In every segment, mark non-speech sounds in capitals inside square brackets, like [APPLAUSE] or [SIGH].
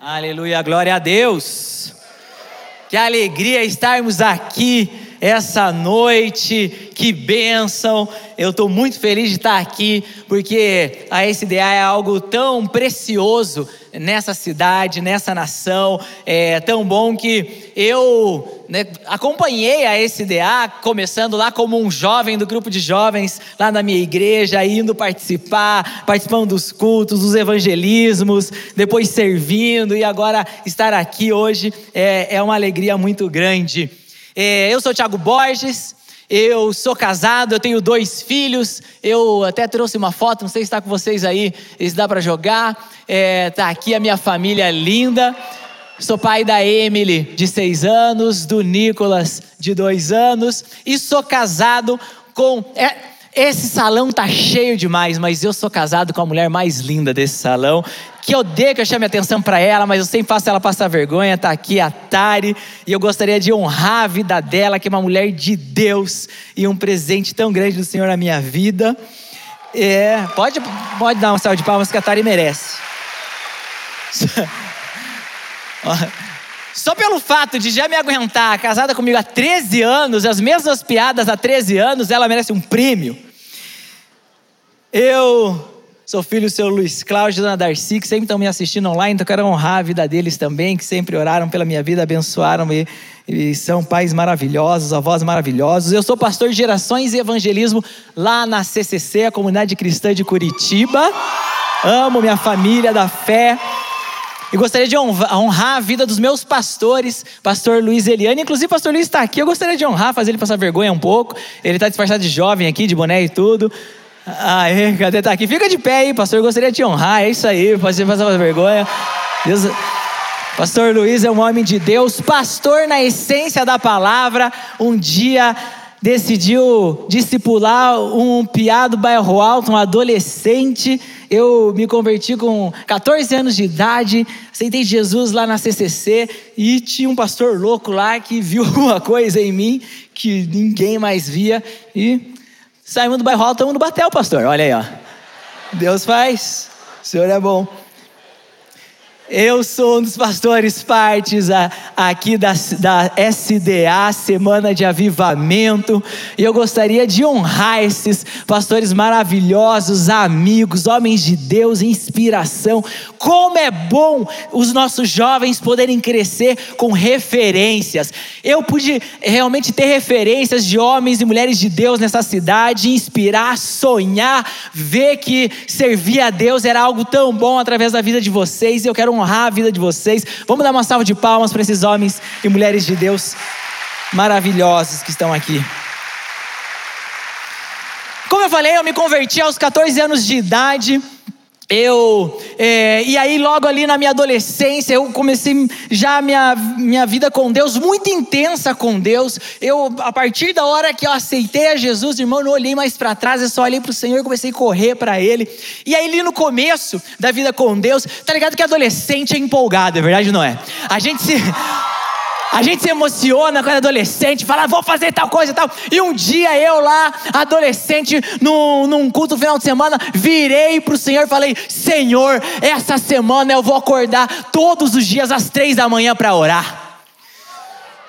Aleluia, glória a Deus. Que alegria estarmos aqui essa noite, que bênção. Eu estou muito feliz de estar aqui, porque a SDA é algo tão precioso nessa cidade, nessa nação. É tão bom que eu né, acompanhei a SDA, começando lá como um jovem do grupo de jovens, lá na minha igreja, indo participar, participando dos cultos, dos evangelismos, depois servindo, e agora estar aqui hoje é, é uma alegria muito grande. É, eu sou o Thiago Borges, eu sou casado, eu tenho dois filhos. Eu até trouxe uma foto, não sei se está com vocês aí, se dá para jogar. É, tá aqui a minha família linda. Sou pai da Emily, de seis anos, do Nicolas, de dois anos, e sou casado com. É, esse salão tá cheio demais, mas eu sou casado com a mulher mais linda desse salão que eu odeio que eu chame atenção para ela, mas eu sempre faço ela passar vergonha. Está aqui a Tari, e eu gostaria de honrar a vida dela, que é uma mulher de Deus e um presente tão grande do Senhor na minha vida. É, pode, pode dar uma salva de palmas que a Tari merece. [LAUGHS] Só pelo fato de já me aguentar, casada comigo há 13 anos, as mesmas piadas há 13 anos, ela merece um prêmio. Eu Sou filho seu Luiz Cláudio e dona Darcy, que sempre estão me assistindo online, então quero honrar a vida deles também, que sempre oraram pela minha vida, abençoaram e, e são pais maravilhosos, avós maravilhosos. Eu sou pastor de gerações e evangelismo lá na CCC, a comunidade cristã de Curitiba. Amo minha família da fé. E gostaria de honrar a vida dos meus pastores, pastor Luiz Eliane. Inclusive, pastor Luiz está aqui. Eu gostaria de honrar, fazer ele passar vergonha um pouco. Ele está disfarçado de jovem aqui, de boné e tudo. Aê, cadê tá aqui? Fica de pé aí, pastor. Eu gostaria de te honrar. É isso aí, pode passar uma vergonha. Deus... Pastor Luiz é um homem de Deus, pastor na essência da palavra. Um dia decidiu discipular um piado bairro alto, um adolescente. Eu me converti com 14 anos de idade, aceitei Jesus lá na CCC e tinha um pastor louco lá que viu [LAUGHS] uma coisa em mim que ninguém mais via e Saímos do bairro alto, estamos no Batel, pastor. Olha aí, ó. Deus faz. O Senhor é bom. Eu sou um dos pastores partes aqui da, da SDA, Semana de Avivamento, e eu gostaria de honrar esses pastores maravilhosos, amigos, homens de Deus, inspiração. Como é bom os nossos jovens poderem crescer com referências. Eu pude realmente ter referências de homens e mulheres de Deus nessa cidade, inspirar, sonhar, ver que servir a Deus era algo tão bom através da vida de vocês, e eu quero honrar a vida de vocês. Vamos dar uma salva de palmas para esses homens e mulheres de Deus maravilhosos que estão aqui. Como eu falei, eu me converti aos 14 anos de idade. Eu, é, e aí logo ali na minha adolescência, eu comecei já minha, minha vida com Deus, muito intensa com Deus. Eu, a partir da hora que eu aceitei a Jesus, irmão, não olhei mais para trás, eu só olhei para o Senhor e comecei a correr para Ele. E aí ali no começo da vida com Deus, tá ligado que adolescente é empolgado, é verdade ou não é? A gente se... A gente se emociona quando é adolescente, fala, vou fazer tal coisa e tal. E um dia eu lá, adolescente, num, num culto final de semana, virei para o Senhor e falei: Senhor, essa semana eu vou acordar todos os dias às três da manhã para orar.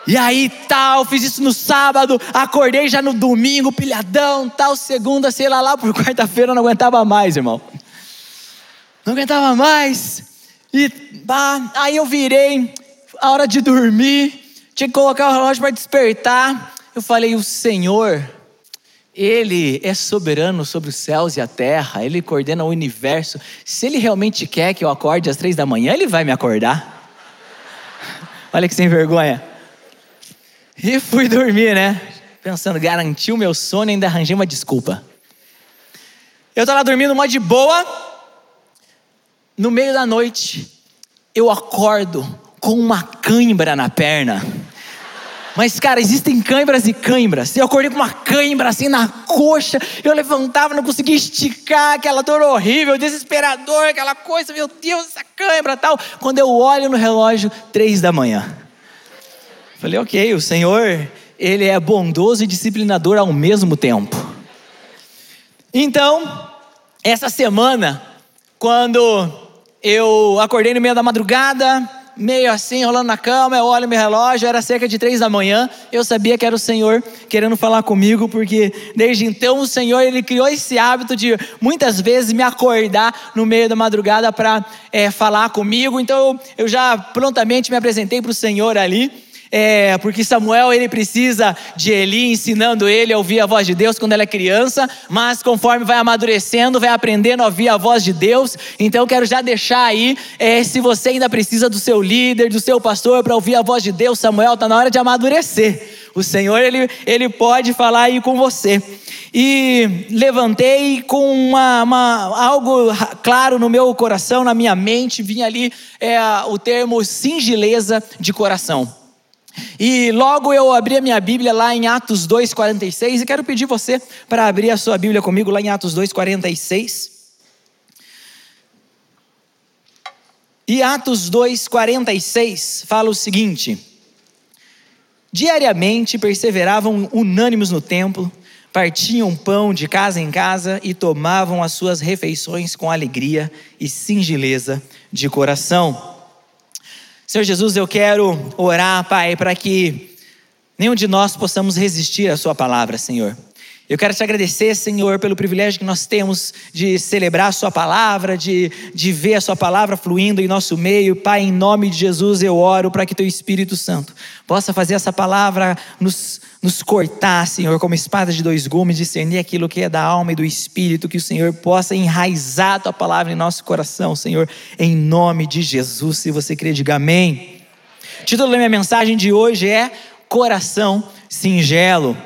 E aí tal, fiz isso no sábado, acordei já no domingo, pilhadão, tal, segunda, sei lá lá, por [LAUGHS] quarta-feira não aguentava mais, irmão. Não aguentava mais. E bah, aí eu virei, a hora de dormir, tinha que colocar o relógio para despertar. Eu falei: O Senhor, Ele é soberano sobre os céus e a terra, Ele coordena o universo. Se Ele realmente quer que eu acorde às três da manhã, Ele vai me acordar. [LAUGHS] Olha que sem vergonha. E fui dormir, né? Pensando, garantiu meu sono e ainda arranjei uma desculpa. Eu estava dormindo uma de boa. No meio da noite, eu acordo com uma cãibra na perna. Mas, cara, existem cãibras e cãibras. Eu acordei com uma cãibra assim na coxa. Eu levantava, não conseguia esticar, aquela dor horrível, desesperador, aquela coisa, meu Deus, essa cãibra tal. Quando eu olho no relógio, três da manhã. Falei, ok, o Senhor, Ele é bondoso e disciplinador ao mesmo tempo. Então, essa semana, quando eu acordei no meio da madrugada, meio assim, rolando na cama, eu olho meu relógio, era cerca de três da manhã, eu sabia que era o Senhor querendo falar comigo, porque desde então o Senhor, Ele criou esse hábito de muitas vezes me acordar no meio da madrugada para é, falar comigo, então eu já prontamente me apresentei para o Senhor ali, é, porque Samuel ele precisa de Eli ensinando ele a ouvir a voz de Deus quando ele é criança, mas conforme vai amadurecendo, vai aprendendo a ouvir a voz de Deus. Então quero já deixar aí, é, se você ainda precisa do seu líder, do seu pastor para ouvir a voz de Deus, Samuel está na hora de amadurecer. O Senhor ele, ele pode falar aí com você. E levantei com uma, uma, algo claro no meu coração, na minha mente, vinha ali é, o termo singeleza de coração. E logo eu abri a minha Bíblia lá em Atos 2,46 e quero pedir você para abrir a sua Bíblia comigo lá em Atos 2,46. E Atos 2,46 fala o seguinte: Diariamente perseveravam unânimes no templo, partiam pão de casa em casa e tomavam as suas refeições com alegria e singeleza de coração Senhor Jesus, eu quero orar, Pai, para que nenhum de nós possamos resistir à Sua palavra, Senhor. Eu quero te agradecer, Senhor, pelo privilégio que nós temos de celebrar a Sua palavra, de, de ver a Sua palavra fluindo em nosso meio. Pai, em nome de Jesus eu oro para que Teu Espírito Santo possa fazer essa palavra nos, nos cortar, Senhor, como espada de dois gumes, discernir aquilo que é da alma e do Espírito, que o Senhor possa enraizar a Tua palavra em nosso coração, Senhor, em nome de Jesus. Se você crê, diga amém. O título da minha mensagem de hoje é Coração Singelo.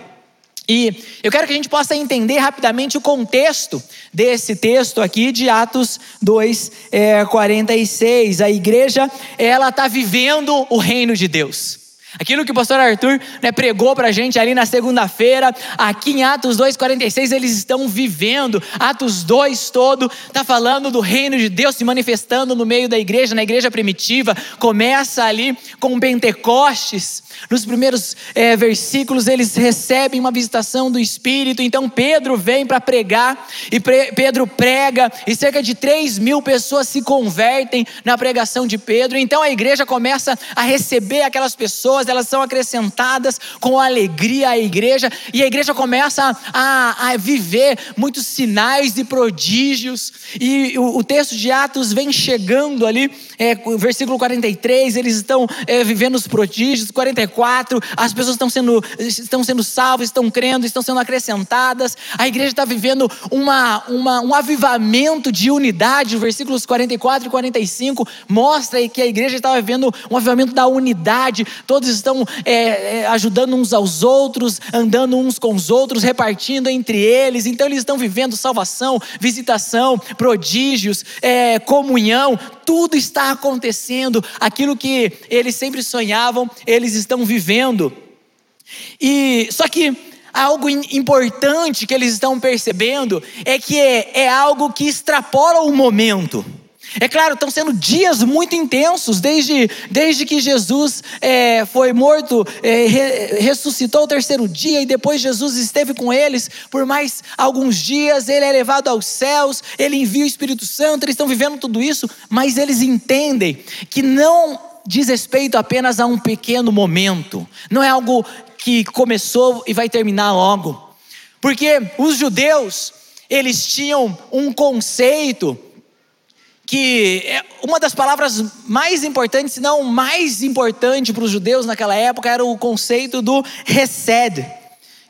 E eu quero que a gente possa entender rapidamente o contexto desse texto aqui de Atos 2, é, 46. A igreja, ela está vivendo o reino de Deus. Aquilo que o pastor Arthur né, pregou para a gente ali na segunda-feira, aqui em Atos 2,46, eles estão vivendo. Atos 2 todo está falando do reino de Deus se manifestando no meio da igreja, na igreja primitiva. Começa ali com Pentecostes. Nos primeiros é, versículos, eles recebem uma visitação do Espírito. Então Pedro vem para pregar, e Pedro prega, e cerca de 3 mil pessoas se convertem na pregação de Pedro. Então a igreja começa a receber aquelas pessoas pessoas, elas são acrescentadas com alegria à igreja, e a igreja começa a, a viver muitos sinais e prodígios, e o, o, texto de Atos vem chegando ali, é, versículo 43, eles estão é, vivendo os prodígios, 44, as pessoas estão sendo, estão sendo salvas, estão crendo, estão sendo acrescentadas, a igreja está vivendo uma, uma, um avivamento de unidade, versículos 44 e 45 mostra que a igreja estava vivendo um avivamento da unidade, todos estão é, é, ajudando uns aos outros, andando uns com os outros, repartindo entre eles. Então eles estão vivendo salvação, visitação, prodígios, é, comunhão. Tudo está acontecendo. Aquilo que eles sempre sonhavam, eles estão vivendo. E só que algo importante que eles estão percebendo é que é, é algo que extrapola o momento. É claro, estão sendo dias muito intensos, desde, desde que Jesus é, foi morto, é, re, ressuscitou o terceiro dia e depois Jesus esteve com eles por mais alguns dias. Ele é levado aos céus, ele envia o Espírito Santo, eles estão vivendo tudo isso, mas eles entendem que não diz respeito apenas a um pequeno momento, não é algo que começou e vai terminar logo, porque os judeus, eles tinham um conceito que é uma das palavras mais importantes, se não mais importante para os judeus naquela época, era o conceito do resed,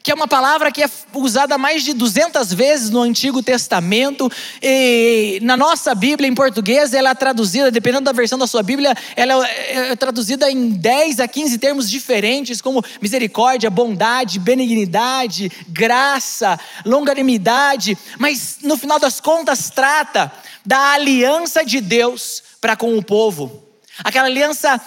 que é uma palavra que é usada mais de 200 vezes no Antigo Testamento. E na nossa Bíblia em português, ela é traduzida, dependendo da versão da sua Bíblia, ela é traduzida em 10 a 15 termos diferentes, como misericórdia, bondade, benignidade, graça, longanimidade, mas no final das contas trata da aliança de Deus para com o povo, aquela aliança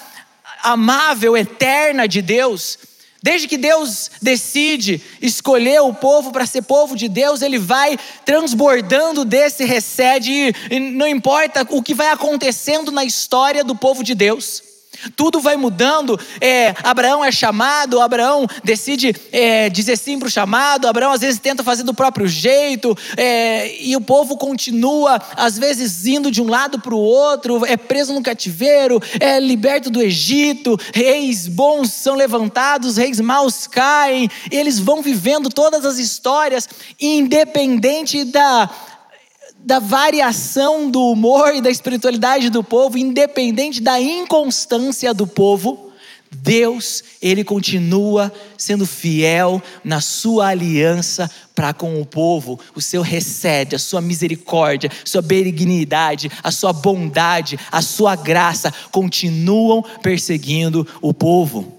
amável, eterna de Deus. Desde que Deus decide escolher o povo para ser povo de Deus, ele vai transbordando desse recede, e não importa o que vai acontecendo na história do povo de Deus. Tudo vai mudando. É, Abraão é chamado, Abraão decide é, dizer sim para o chamado, Abraão às vezes tenta fazer do próprio jeito, é, e o povo continua, às vezes, indo de um lado para o outro, é preso no cativeiro, é liberto do Egito, reis bons são levantados, reis maus caem, eles vão vivendo todas as histórias, independente da da variação do humor e da espiritualidade do povo, independente da inconstância do povo, Deus, ele continua sendo fiel na sua aliança para com o povo. O seu recede, a sua misericórdia, sua benignidade, a sua bondade, a sua graça continuam perseguindo o povo.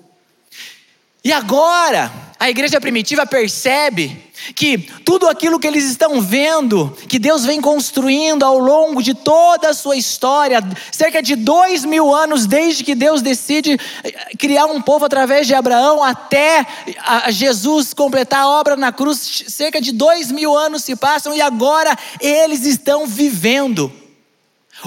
E agora, a igreja primitiva percebe que tudo aquilo que eles estão vendo, que Deus vem construindo ao longo de toda a sua história, cerca de dois mil anos desde que Deus decide eh, criar um povo através de Abraão até Jesus completar a obra na cruz, cerca de dois mil anos se passam e agora eles estão vivendo.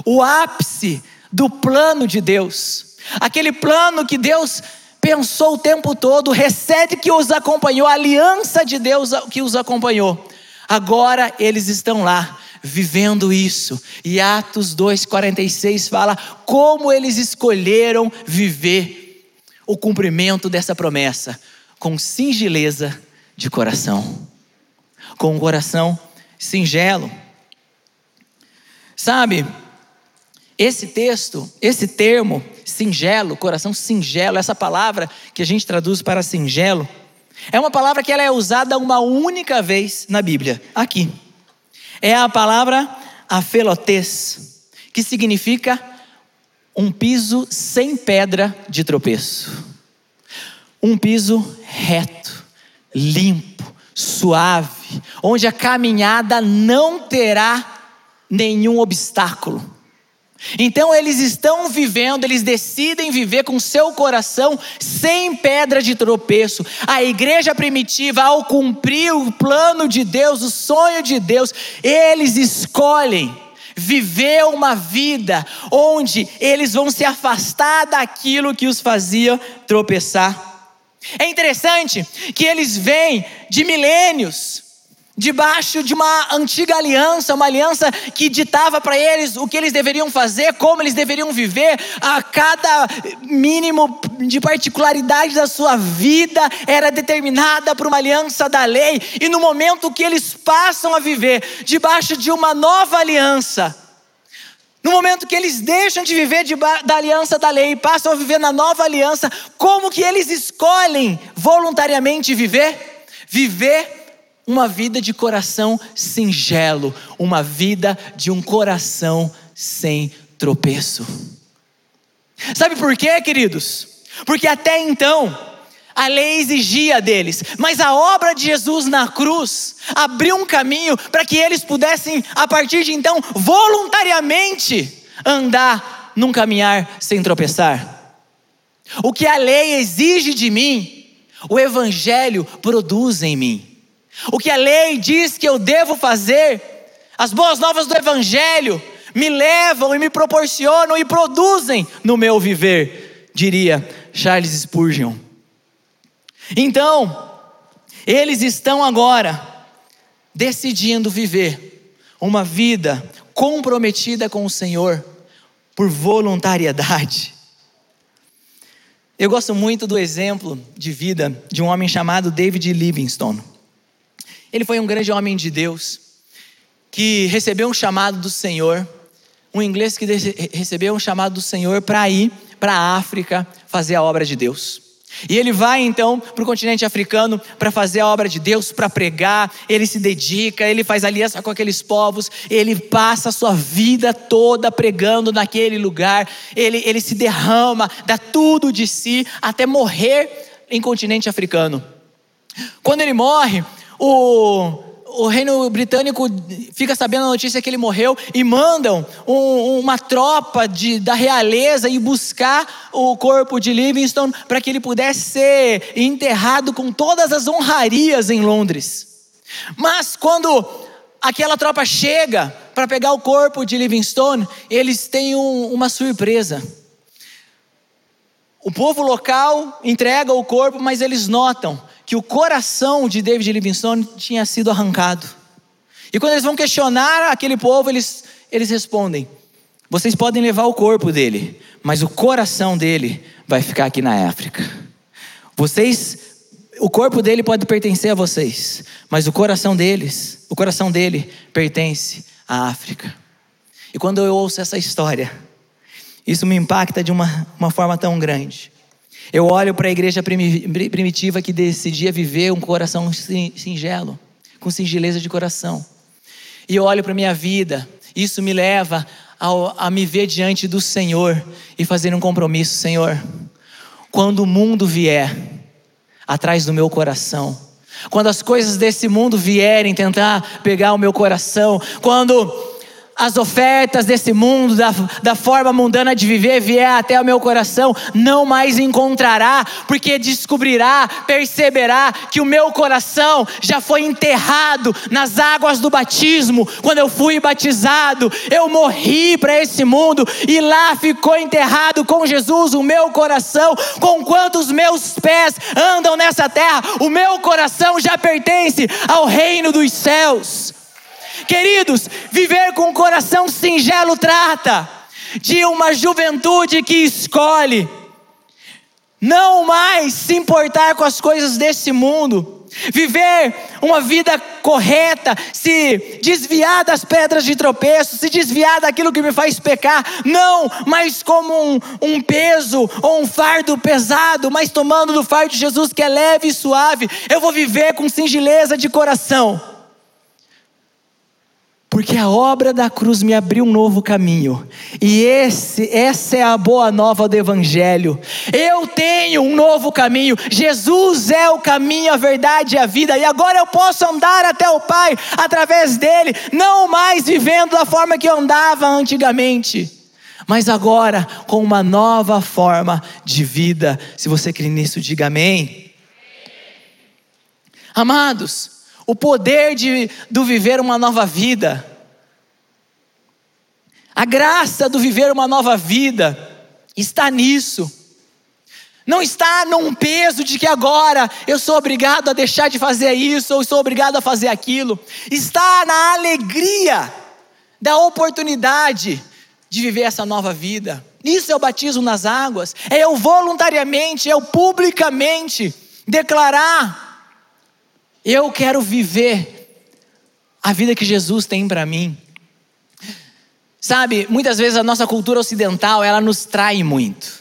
O ápice do plano de Deus, aquele plano que Deus pensou o tempo todo, recebe que os acompanhou, a aliança de Deus que os acompanhou. Agora eles estão lá, vivendo isso. E Atos 2,46 fala como eles escolheram viver o cumprimento dessa promessa, com singeleza de coração, com um coração singelo. Sabe, esse texto, esse termo, singelo, coração singelo, essa palavra que a gente traduz para singelo, é uma palavra que ela é usada uma única vez na Bíblia, aqui. É a palavra afelotes, que significa um piso sem pedra de tropeço. Um piso reto, limpo, suave, onde a caminhada não terá nenhum obstáculo então eles estão vivendo, eles decidem viver com seu coração sem pedra de tropeço. A igreja primitiva, ao cumprir o plano de Deus, o sonho de Deus, eles escolhem viver uma vida onde eles vão se afastar daquilo que os fazia tropeçar. É interessante que eles vêm de milênios, debaixo de uma antiga aliança, uma aliança que ditava para eles o que eles deveriam fazer, como eles deveriam viver, a cada mínimo de particularidade da sua vida era determinada por uma aliança da lei, e no momento que eles passam a viver debaixo de uma nova aliança, no momento que eles deixam de viver de, da aliança da lei e passam a viver na nova aliança, como que eles escolhem voluntariamente viver? Viver uma vida de coração singelo, uma vida de um coração sem tropeço. Sabe por quê, queridos? Porque até então, a lei exigia deles, mas a obra de Jesus na cruz abriu um caminho para que eles pudessem, a partir de então, voluntariamente andar num caminhar sem tropeçar. O que a lei exige de mim, o Evangelho produz em mim. O que a lei diz que eu devo fazer, as boas novas do Evangelho me levam e me proporcionam e produzem no meu viver, diria Charles Spurgeon. Então, eles estão agora decidindo viver uma vida comprometida com o Senhor por voluntariedade. Eu gosto muito do exemplo de vida de um homem chamado David Livingstone. Ele foi um grande homem de Deus, que recebeu um chamado do Senhor, um inglês que recebeu um chamado do Senhor para ir para a África fazer a obra de Deus. E ele vai então para o continente africano para fazer a obra de Deus, para pregar. Ele se dedica, ele faz aliança com aqueles povos, ele passa a sua vida toda pregando naquele lugar. Ele, ele se derrama, dá tudo de si até morrer em continente africano. Quando ele morre, o, o reino britânico fica sabendo a notícia que ele morreu e mandam um, uma tropa de, da realeza ir buscar o corpo de Livingstone para que ele pudesse ser enterrado com todas as honrarias em Londres. Mas quando aquela tropa chega para pegar o corpo de Livingstone, eles têm um, uma surpresa. O povo local entrega o corpo, mas eles notam que o coração de David Livingstone tinha sido arrancado. E quando eles vão questionar aquele povo, eles, eles respondem: Vocês podem levar o corpo dele, mas o coração dele vai ficar aqui na África. Vocês, o corpo dele pode pertencer a vocês, mas o coração deles, o coração dele pertence à África. E quando eu ouço essa história, isso me impacta de uma, uma forma tão grande. Eu olho para a igreja primitiva que decidia viver um coração singelo, com singeleza de coração. E eu olho para a minha vida, isso me leva a, a me ver diante do Senhor e fazer um compromisso: Senhor, quando o mundo vier atrás do meu coração, quando as coisas desse mundo vierem tentar pegar o meu coração, quando as ofertas desse mundo, da, da forma mundana de viver, vier até o meu coração, não mais encontrará, porque descobrirá, perceberá que o meu coração já foi enterrado nas águas do batismo. Quando eu fui batizado, eu morri para esse mundo e lá ficou enterrado com Jesus o meu coração. Com quantos meus pés andam nessa terra, o meu coração já pertence ao reino dos céus. Queridos, viver com o coração singelo trata de uma juventude que escolhe não mais se importar com as coisas desse mundo, viver uma vida correta, se desviar das pedras de tropeço, se desviar daquilo que me faz pecar, não mas como um, um peso ou um fardo pesado, mas tomando do fardo de Jesus que é leve e suave, eu vou viver com singeleza de coração porque a obra da cruz me abriu um novo caminho. E esse, essa é a boa nova do evangelho. Eu tenho um novo caminho. Jesus é o caminho, a verdade e a vida. E agora eu posso andar até o Pai através dele, não mais vivendo da forma que eu andava antigamente. Mas agora com uma nova forma de vida. Se você crê nisso, diga amém. Amados, o poder de, do viver uma nova vida, a graça do viver uma nova vida, está nisso. Não está num peso de que agora eu sou obrigado a deixar de fazer isso ou sou obrigado a fazer aquilo. Está na alegria da oportunidade de viver essa nova vida. Isso é o batismo nas águas. É eu voluntariamente, é eu publicamente declarar eu quero viver a vida que Jesus tem para mim. Sabe, muitas vezes a nossa cultura ocidental, ela nos trai muito.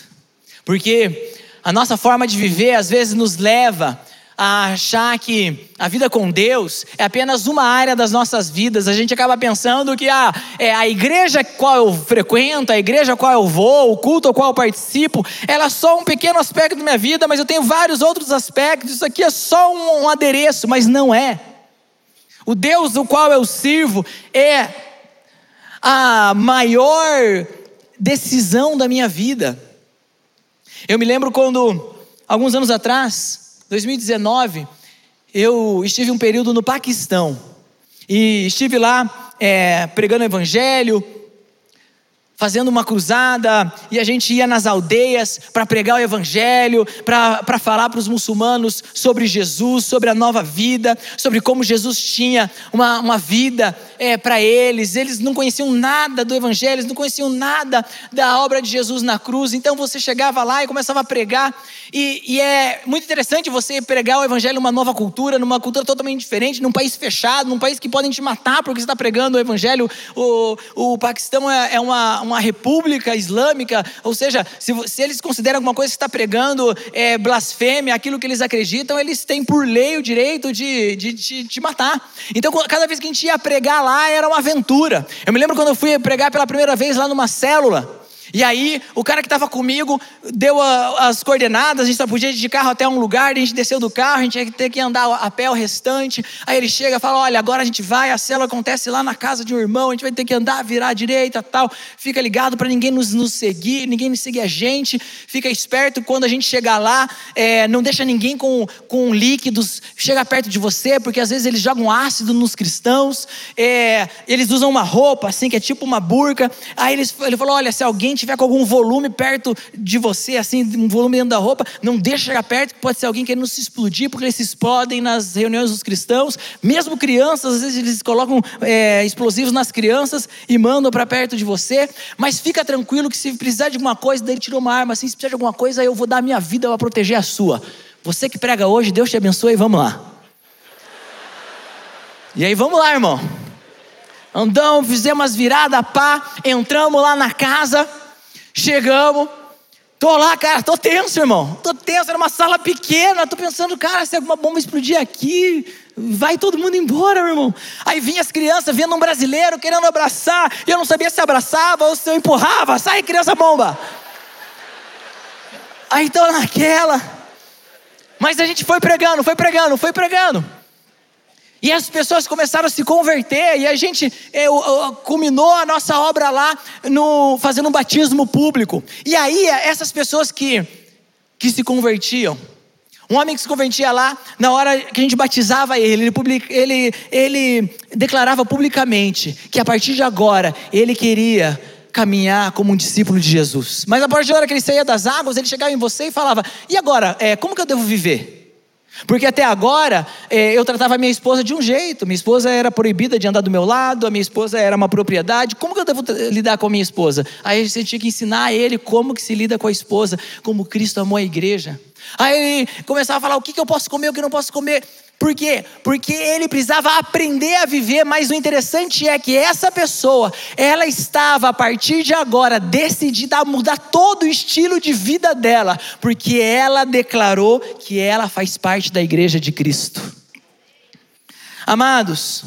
Porque a nossa forma de viver às vezes nos leva a achar que a vida com Deus é apenas uma área das nossas vidas. A gente acaba pensando que a, é, a igreja qual eu frequento, a igreja qual eu vou, o culto ao qual eu participo, ela é só um pequeno aspecto da minha vida, mas eu tenho vários outros aspectos. Isso aqui é só um, um adereço, mas não é. O Deus do qual eu sirvo é a maior decisão da minha vida. Eu me lembro quando, alguns anos atrás, 2019, eu estive um período no Paquistão. E estive lá é, pregando evangelho, fazendo uma cruzada, e a gente ia nas aldeias para pregar o Evangelho, para falar para os muçulmanos sobre Jesus, sobre a nova vida, sobre como Jesus tinha uma, uma vida é, para eles. Eles não conheciam nada do Evangelho, eles não conheciam nada da obra de Jesus na cruz. Então você chegava lá e começava a pregar, e, e é muito interessante você pregar o Evangelho numa nova cultura, numa cultura totalmente diferente, num país fechado, num país que podem te matar porque você está pregando o Evangelho. O, o Paquistão é, é uma uma república islâmica, ou seja, se, se eles consideram alguma coisa que está pregando é, blasfêmia, aquilo que eles acreditam, eles têm por lei o direito de, de, de, de matar. Então, cada vez que a gente ia pregar lá, era uma aventura. Eu me lembro quando eu fui pregar pela primeira vez lá numa célula. E aí, o cara que estava comigo deu a, as coordenadas, a gente só podia ir de carro até um lugar, a gente desceu do carro, a gente ia ter que andar a pé o restante. Aí ele chega e fala: Olha, agora a gente vai, a célula acontece lá na casa de um irmão, a gente vai ter que andar, virar à direita tal. Fica ligado para ninguém nos, nos, seguir, ninguém nos seguir a gente. Fica esperto quando a gente chegar lá, é, não deixa ninguém com, com líquidos chegar perto de você, porque às vezes eles jogam ácido nos cristãos. É, eles usam uma roupa assim, que é tipo uma burca. Aí eles, ele falou: Olha, se alguém tiver com algum volume perto de você, assim, um volume dentro da roupa, não deixe chegar perto, que pode ser alguém querendo se explodir, porque eles se explodem nas reuniões dos cristãos. Mesmo crianças, às vezes eles colocam é, explosivos nas crianças e mandam para perto de você. Mas fica tranquilo que se precisar de alguma coisa, daí ele tirou uma arma, assim, se precisar de alguma coisa, eu vou dar a minha vida para proteger a sua. Você que prega hoje, Deus te abençoe, vamos lá. E aí, vamos lá, irmão. Andamos, fizemos as viradas, pá, entramos lá na casa, chegamos. Tô lá, cara, tô tenso, irmão. Tô tenso, era uma sala pequena. Tô pensando, cara, se alguma bomba explodir aqui, vai todo mundo embora, meu irmão. Aí vinha as crianças vendo um brasileiro querendo abraçar. E eu não sabia se abraçava ou se eu empurrava. Sai, criança bomba. Aí tô naquela. Mas a gente foi pregando, foi pregando, foi pregando. E as pessoas começaram a se converter, e a gente é, culminou a nossa obra lá no, fazendo um batismo público. E aí, essas pessoas que, que se convertiam, um homem que se convertia lá, na hora que a gente batizava ele, ele, ele, ele declarava publicamente que a partir de agora ele queria caminhar como um discípulo de Jesus. Mas a partir da hora que ele saía das águas, ele chegava em você e falava: E agora, é, como que eu devo viver? Porque até agora eh, eu tratava a minha esposa de um jeito, minha esposa era proibida de andar do meu lado, a minha esposa era uma propriedade. Como que eu devo lidar com a minha esposa? Aí você tinha que ensinar a ele como que se lida com a esposa, como Cristo amou a igreja. Aí ele começava a falar o que, que eu posso comer, o que eu não posso comer. Por quê? Porque ele precisava aprender a viver, mas o interessante é que essa pessoa, ela estava a partir de agora decidida a mudar todo o estilo de vida dela, porque ela declarou que ela faz parte da igreja de Cristo. Amados,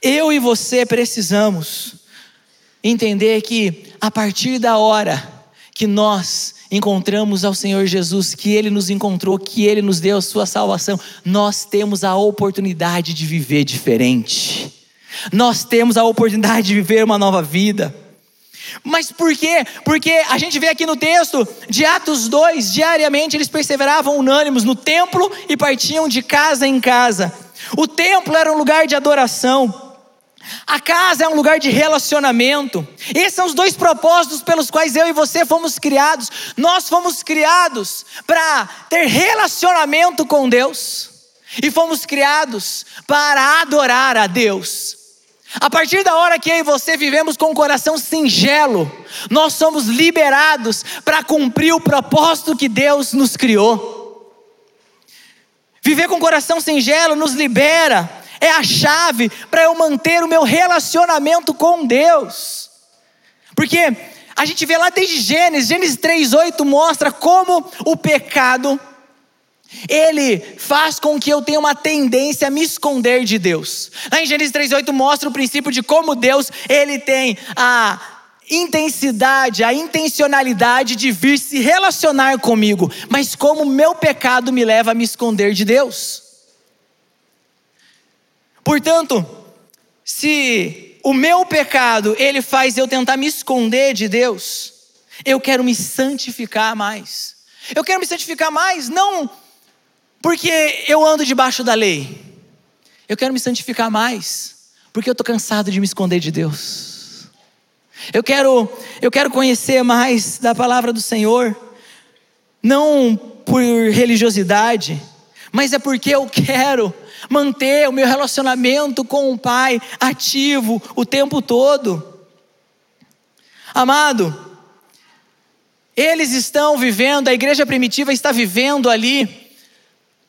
eu e você precisamos entender que a partir da hora que nós encontramos ao Senhor Jesus, que Ele nos encontrou, que Ele nos deu a sua salvação, nós temos a oportunidade de viver diferente. Nós temos a oportunidade de viver uma nova vida. Mas por quê? Porque a gente vê aqui no texto de Atos 2, diariamente eles perseveravam unânimes no templo e partiam de casa em casa. O templo era um lugar de adoração. A casa é um lugar de relacionamento. Esses são os dois propósitos pelos quais eu e você fomos criados. Nós fomos criados para ter relacionamento com Deus e fomos criados para adorar a Deus. A partir da hora que eu e você vivemos com o um coração singelo, nós somos liberados para cumprir o propósito que Deus nos criou. Viver com o coração singelo nos libera é a chave para eu manter o meu relacionamento com Deus. Porque a gente vê lá desde Gênesis, Gênesis 3:8 mostra como o pecado ele faz com que eu tenha uma tendência a me esconder de Deus. Lá em Gênesis 3:8 mostra o princípio de como Deus, ele tem a intensidade, a intencionalidade de vir se relacionar comigo, mas como meu pecado me leva a me esconder de Deus. Portanto, se o meu pecado ele faz eu tentar me esconder de Deus, eu quero me santificar mais. Eu quero me santificar mais não porque eu ando debaixo da lei. Eu quero me santificar mais porque eu estou cansado de me esconder de Deus. Eu quero, eu quero conhecer mais da palavra do Senhor, não por religiosidade, mas é porque eu quero manter o meu relacionamento com o Pai ativo o tempo todo. Amado, eles estão vivendo, a igreja primitiva está vivendo ali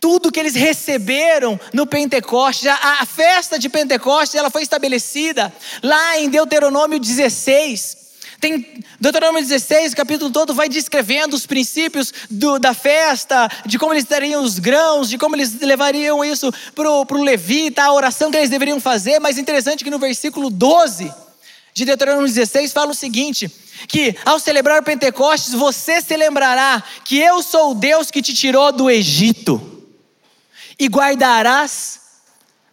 tudo que eles receberam no Pentecostes, a, a festa de Pentecostes, ela foi estabelecida lá em Deuteronômio 16. Tem Deuteronômio 16, o capítulo todo vai descrevendo os princípios do, da festa, de como eles dariam os grãos, de como eles levariam isso para o levita, a oração que eles deveriam fazer. Mas interessante que no versículo 12 de Deuteronômio 16 fala o seguinte: que ao celebrar o Pentecostes, você se lembrará que eu sou o Deus que te tirou do Egito, e guardarás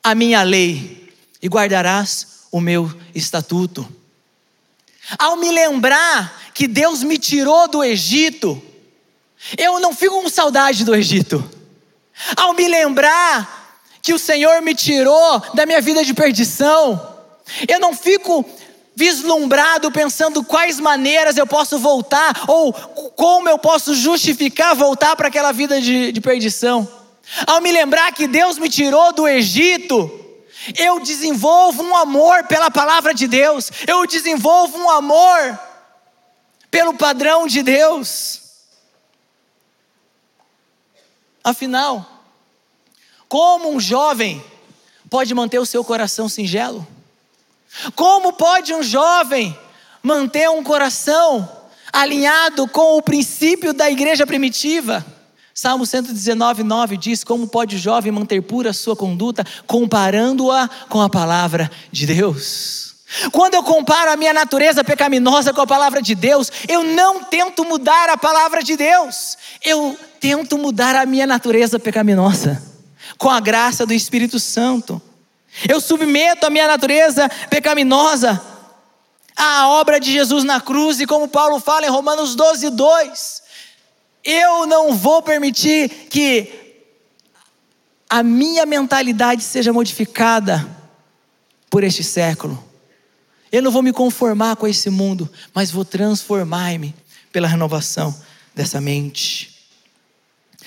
a minha lei, e guardarás o meu estatuto. Ao me lembrar que Deus me tirou do Egito, eu não fico com saudade do Egito. Ao me lembrar que o Senhor me tirou da minha vida de perdição, eu não fico vislumbrado, pensando quais maneiras eu posso voltar, ou como eu posso justificar voltar para aquela vida de, de perdição. Ao me lembrar que Deus me tirou do Egito, eu desenvolvo um amor pela palavra de Deus, eu desenvolvo um amor pelo padrão de Deus. Afinal, como um jovem pode manter o seu coração singelo? Como pode um jovem manter um coração alinhado com o princípio da igreja primitiva? Salmo 119, 9 diz: Como pode o jovem manter pura a sua conduta, comparando-a com a palavra de Deus? Quando eu comparo a minha natureza pecaminosa com a palavra de Deus, eu não tento mudar a palavra de Deus, eu tento mudar a minha natureza pecaminosa, com a graça do Espírito Santo. Eu submeto a minha natureza pecaminosa à obra de Jesus na cruz, e como Paulo fala em Romanos 12, 2, eu não vou permitir que a minha mentalidade seja modificada por este século. Eu não vou me conformar com esse mundo, mas vou transformar-me pela renovação dessa mente.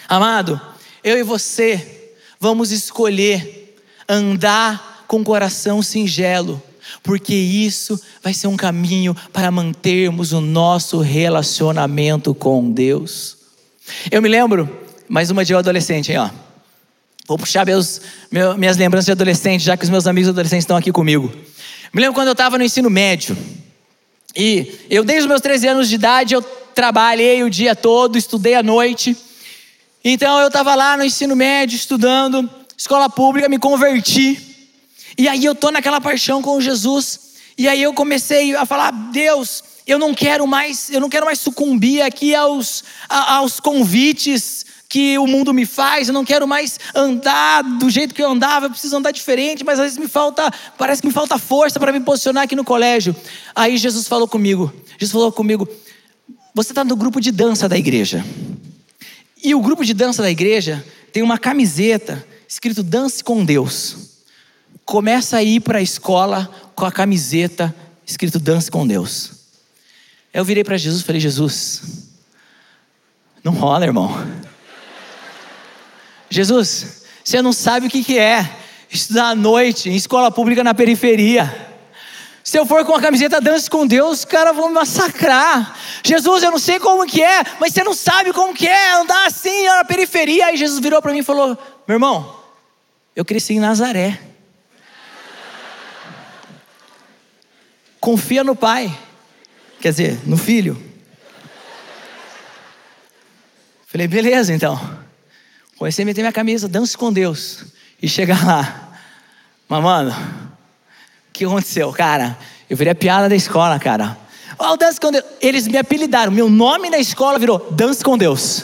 Amado, eu e você vamos escolher andar com o coração singelo, porque isso vai ser um caminho para mantermos o nosso relacionamento com Deus. Eu me lembro, mais uma de eu adolescente, hein, ó. Vou puxar meus, minhas lembranças de adolescente, já que os meus amigos adolescentes estão aqui comigo. Me lembro quando eu estava no ensino médio. E eu, desde os meus 13 anos de idade, eu trabalhei o dia todo, estudei à noite. Então eu estava lá no ensino médio, estudando, escola pública, me converti. E aí eu tô naquela paixão com Jesus. E aí eu comecei a falar: Deus, eu não quero mais, eu não quero mais sucumbir aqui aos, aos convites que o mundo me faz, eu não quero mais andar do jeito que eu andava, eu preciso andar diferente, mas às vezes me falta, parece que me falta força para me posicionar aqui no colégio. Aí Jesus falou comigo, Jesus falou comigo, você está no grupo de dança da igreja. E o grupo de dança da igreja tem uma camiseta escrito Dance com Deus. Começa a ir para a escola com a camiseta escrito Dance com Deus. Eu virei para Jesus e falei: Jesus, não rola, irmão. Jesus, você não sabe o que, que é estudar à noite em escola pública na periferia. Se eu for com a camiseta Dance com Deus, os caras vão me massacrar. Jesus, eu não sei como que é, mas você não sabe como que é andar assim na periferia. Aí Jesus virou para mim e falou: Meu irmão, eu cresci em Nazaré. Confia no Pai, quer dizer, no Filho. Falei, beleza então. Comecei a meter minha camisa, danço com Deus. E chegar lá. Mas, mano, o que aconteceu? Cara, eu virei a piada da escola, cara. Ó, oh, dança com Deus. Eles me apelidaram. Meu nome na escola virou Dança com Deus.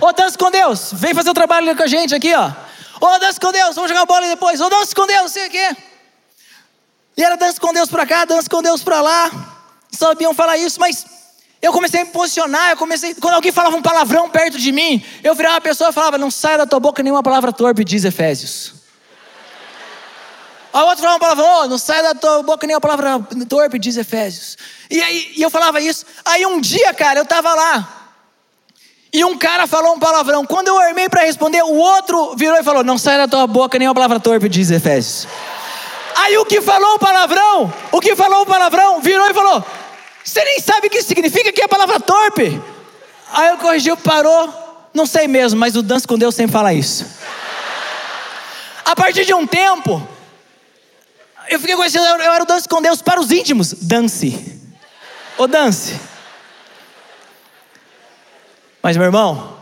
Ô, oh, dança com Deus. Vem fazer o trabalho com a gente aqui, ó. Ô, oh, dança com Deus. Vamos jogar bola depois. Ô, oh, dança com Deus, sei o quê. E era dança com Deus pra cá, dança com Deus pra lá. Sabiam falar isso, mas eu comecei a me posicionar, eu comecei. Quando alguém falava um palavrão perto de mim, eu virava a pessoa e falava: Não saia da tua boca nenhuma palavra torpe, diz Efésios. A outra falava uma palavra, oh, não sai da tua boca nenhuma palavra torpe, diz Efésios. E aí e eu falava isso. Aí um dia, cara, eu estava lá. E um cara falou um palavrão. Quando eu armei para responder, o outro virou e falou: Não sai da tua boca nenhuma palavra torpe, diz Efésios. Aí o que falou o palavrão, o que falou o palavrão, virou e falou: você nem sabe o que significa, que é a palavra torpe. Aí eu corrigiu, parou. Não sei mesmo, mas o Dança com Deus sempre fala isso. A partir de um tempo, eu fiquei conhecendo, eu era o Dança com Deus para os íntimos. Dance. Ô dance. Mas meu irmão,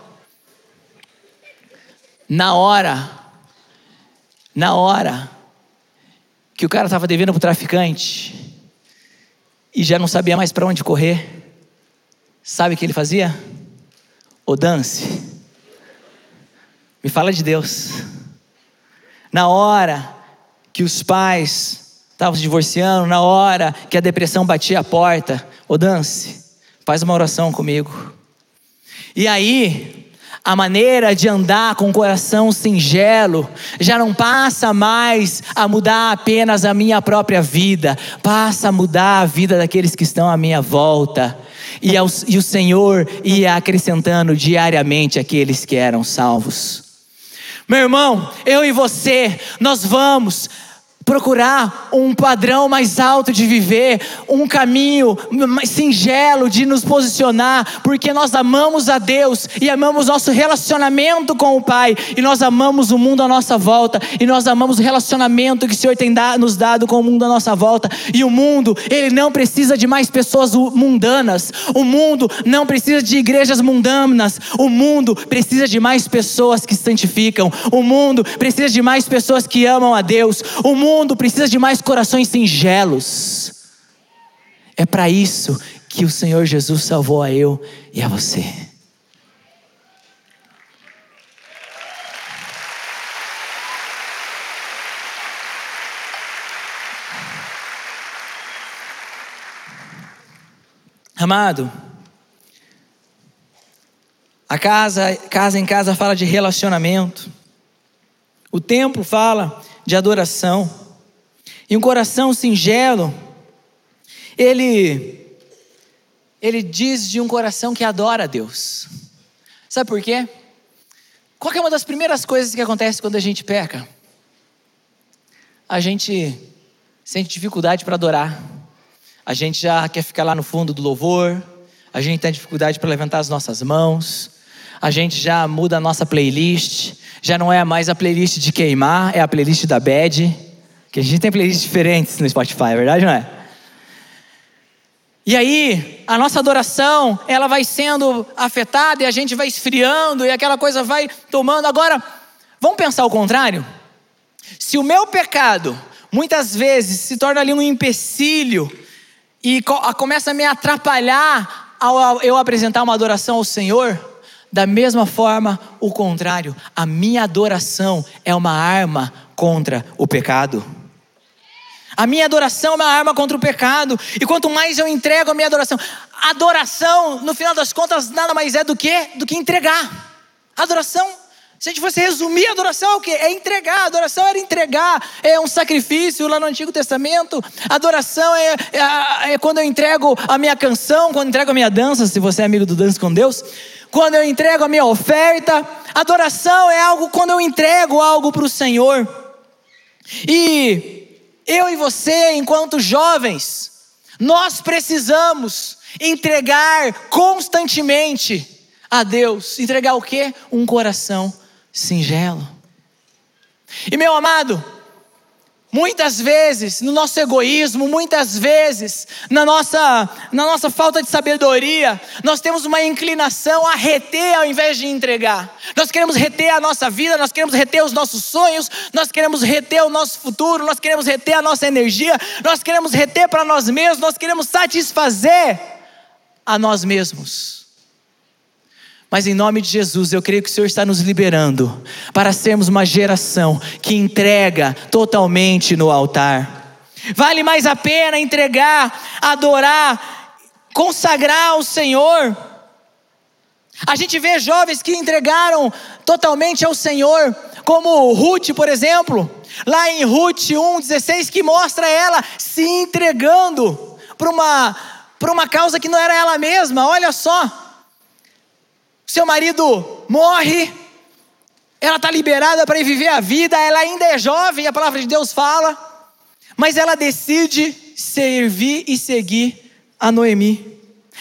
na hora, na hora que o cara estava devendo para o traficante, e já não sabia mais para onde correr, sabe o que ele fazia? O dance. Me fala de Deus. Na hora que os pais estavam se divorciando, na hora que a depressão batia a porta, o dance, faz uma oração comigo. E aí, A maneira de andar com o coração singelo já não passa mais a mudar apenas a minha própria vida, passa a mudar a vida daqueles que estão à minha volta. E, e o Senhor ia acrescentando diariamente aqueles que eram salvos. Meu irmão, eu e você, nós vamos procurar um padrão mais alto de viver, um caminho mais singelo de nos posicionar, porque nós amamos a Deus e amamos nosso relacionamento com o Pai, e nós amamos o mundo à nossa volta, e nós amamos o relacionamento que o Senhor tem nos dado com o mundo à nossa volta. E o mundo, ele não precisa de mais pessoas mundanas, o mundo não precisa de igrejas mundanas, o mundo precisa de mais pessoas que santificam, o mundo precisa de mais pessoas que amam a Deus, o mundo mundo precisa de mais corações singelos. É para isso que o Senhor Jesus salvou a eu e a você. Amado, a casa, casa em casa fala de relacionamento. O templo fala de adoração. E um coração singelo, ele ele diz de um coração que adora a Deus. Sabe por quê? Qual é uma das primeiras coisas que acontece quando a gente peca? A gente sente dificuldade para adorar. A gente já quer ficar lá no fundo do louvor. A gente tem dificuldade para levantar as nossas mãos. A gente já muda a nossa playlist. Já não é mais a playlist de queimar, é a playlist da bad. Que a gente tem playlists diferentes no Spotify, é verdade não é? E aí, a nossa adoração, ela vai sendo afetada e a gente vai esfriando e aquela coisa vai tomando. Agora, vamos pensar o contrário? Se o meu pecado, muitas vezes, se torna ali um empecilho e começa a me atrapalhar ao eu apresentar uma adoração ao Senhor, da mesma forma, o contrário, a minha adoração é uma arma contra o pecado. A minha adoração é uma arma contra o pecado. E quanto mais eu entrego a minha adoração, adoração, no final das contas, nada mais é do que do que entregar. Adoração, se a gente fosse resumir adoração, é o que? É entregar. Adoração era entregar. É um sacrifício lá no Antigo Testamento. Adoração é, é, é quando eu entrego a minha canção, quando eu entrego a minha dança, se você é amigo do Dança com Deus. Quando eu entrego a minha oferta. Adoração é algo quando eu entrego algo para o Senhor. E eu e você, enquanto jovens, nós precisamos entregar constantemente a Deus. Entregar o quê? Um coração singelo. E meu amado, Muitas vezes, no nosso egoísmo, muitas vezes, na nossa, na nossa falta de sabedoria, nós temos uma inclinação a reter ao invés de entregar. Nós queremos reter a nossa vida, nós queremos reter os nossos sonhos, nós queremos reter o nosso futuro, nós queremos reter a nossa energia, nós queremos reter para nós mesmos, nós queremos satisfazer a nós mesmos. Mas em nome de Jesus, eu creio que o Senhor está nos liberando para sermos uma geração que entrega totalmente no altar. Vale mais a pena entregar, adorar, consagrar ao Senhor. A gente vê jovens que entregaram totalmente ao Senhor, como Ruth, por exemplo, lá em Ruth 1,16, que mostra ela se entregando para uma, uma causa que não era ela mesma, olha só seu marido morre, ela está liberada para viver a vida, ela ainda é jovem, a palavra de Deus fala, mas ela decide servir e seguir a Noemi.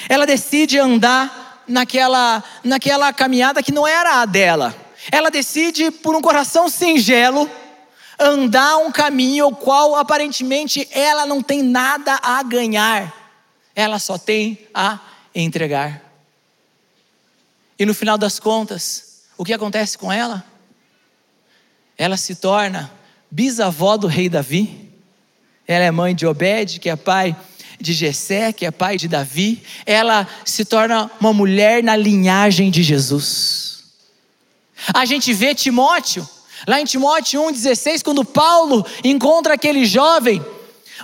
Ela decide andar naquela, naquela caminhada que não era a dela. Ela decide, por um coração singelo, andar um caminho ao qual aparentemente ela não tem nada a ganhar, ela só tem a entregar. E no final das contas, o que acontece com ela? Ela se torna bisavó do rei Davi. Ela é mãe de Obed, que é pai de Jessé, que é pai de Davi. Ela se torna uma mulher na linhagem de Jesus. A gente vê Timóteo, lá em Timóteo 1,16, quando Paulo encontra aquele jovem,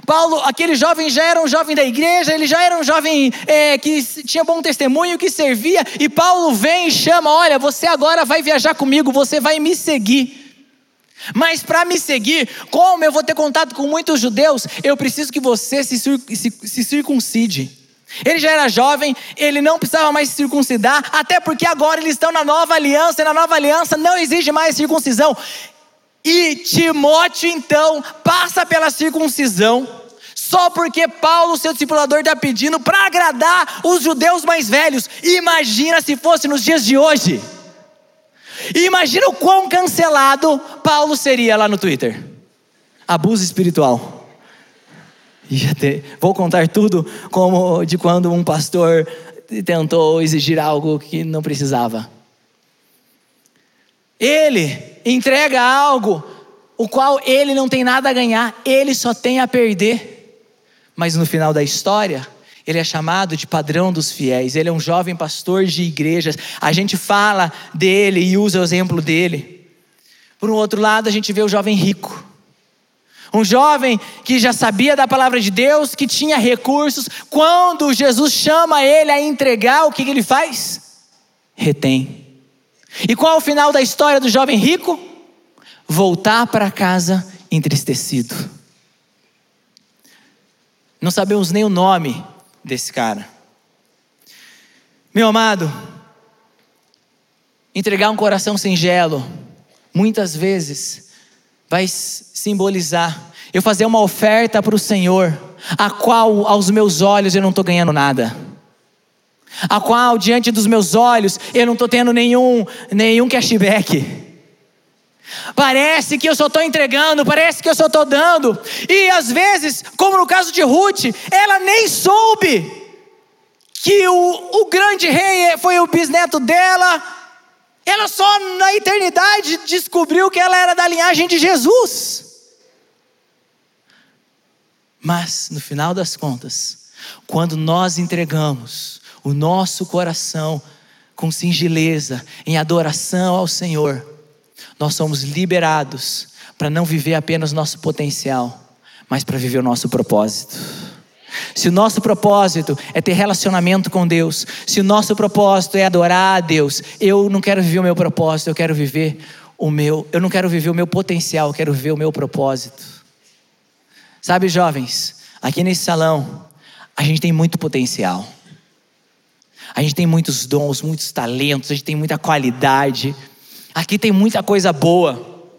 Paulo, aquele jovem já era um jovem da igreja, ele já era um jovem é, que tinha bom testemunho, que servia, e Paulo vem e chama: Olha, você agora vai viajar comigo, você vai me seguir. Mas para me seguir, como eu vou ter contato com muitos judeus, eu preciso que você se, se, se circuncide. Ele já era jovem, ele não precisava mais se circuncidar, até porque agora eles estão na nova aliança, e na nova aliança não exige mais circuncisão. E Timóteo, então, passa pela circuncisão, só porque Paulo, seu discipulador, está pedindo para agradar os judeus mais velhos. Imagina se fosse nos dias de hoje. Imagina o quão cancelado Paulo seria lá no Twitter. Abuso espiritual. Vou contar tudo como de quando um pastor tentou exigir algo que não precisava. Ele entrega algo o qual ele não tem nada a ganhar, ele só tem a perder. Mas no final da história, ele é chamado de padrão dos fiéis, ele é um jovem pastor de igrejas. A gente fala dele e usa o exemplo dele. Por um outro lado, a gente vê o jovem rico. Um jovem que já sabia da palavra de Deus, que tinha recursos. Quando Jesus chama ele a entregar, o que ele faz? Retém. E qual é o final da história do jovem rico? Voltar para casa entristecido. Não sabemos nem o nome desse cara. Meu amado, entregar um coração singelo, muitas vezes, vai simbolizar eu fazer uma oferta para o Senhor, a qual aos meus olhos eu não estou ganhando nada a qual diante dos meus olhos eu não estou tendo nenhum, nenhum cashback. Parece que eu só estou entregando, parece que eu só estou dando, e às vezes, como no caso de Ruth, ela nem soube que o, o grande rei foi o bisneto dela, ela só na eternidade descobriu que ela era da linhagem de Jesus. Mas, no final das contas, quando nós entregamos o nosso coração com singeleza, em adoração ao Senhor, nós somos liberados para não viver apenas nosso potencial, mas para viver o nosso propósito. Se o nosso propósito é ter relacionamento com Deus, se o nosso propósito é adorar a Deus, eu não quero viver o meu propósito, eu quero viver o meu, eu não quero viver o meu potencial, eu quero viver o meu propósito. Sabe, jovens, aqui nesse salão, a gente tem muito potencial. A gente tem muitos dons, muitos talentos, a gente tem muita qualidade. Aqui tem muita coisa boa.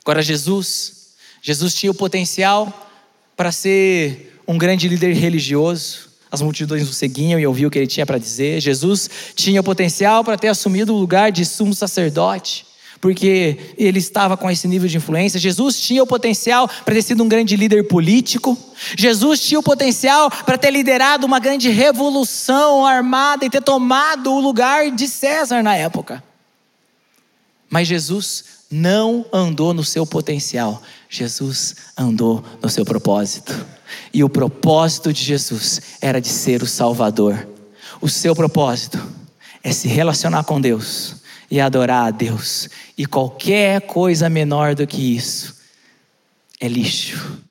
Agora, Jesus, Jesus tinha o potencial para ser um grande líder religioso. As multidões o seguiam e ouviam o que ele tinha para dizer. Jesus tinha o potencial para ter assumido o lugar de sumo sacerdote porque ele estava com esse nível de influência. Jesus tinha o potencial para ter sido um grande líder político. Jesus tinha o potencial para ter liderado uma grande revolução armada e ter tomado o lugar de César na época. Mas Jesus não andou no seu potencial, Jesus andou no seu propósito. E o propósito de Jesus era de ser o Salvador. O seu propósito é se relacionar com Deus e adorar a Deus. E qualquer coisa menor do que isso é lixo.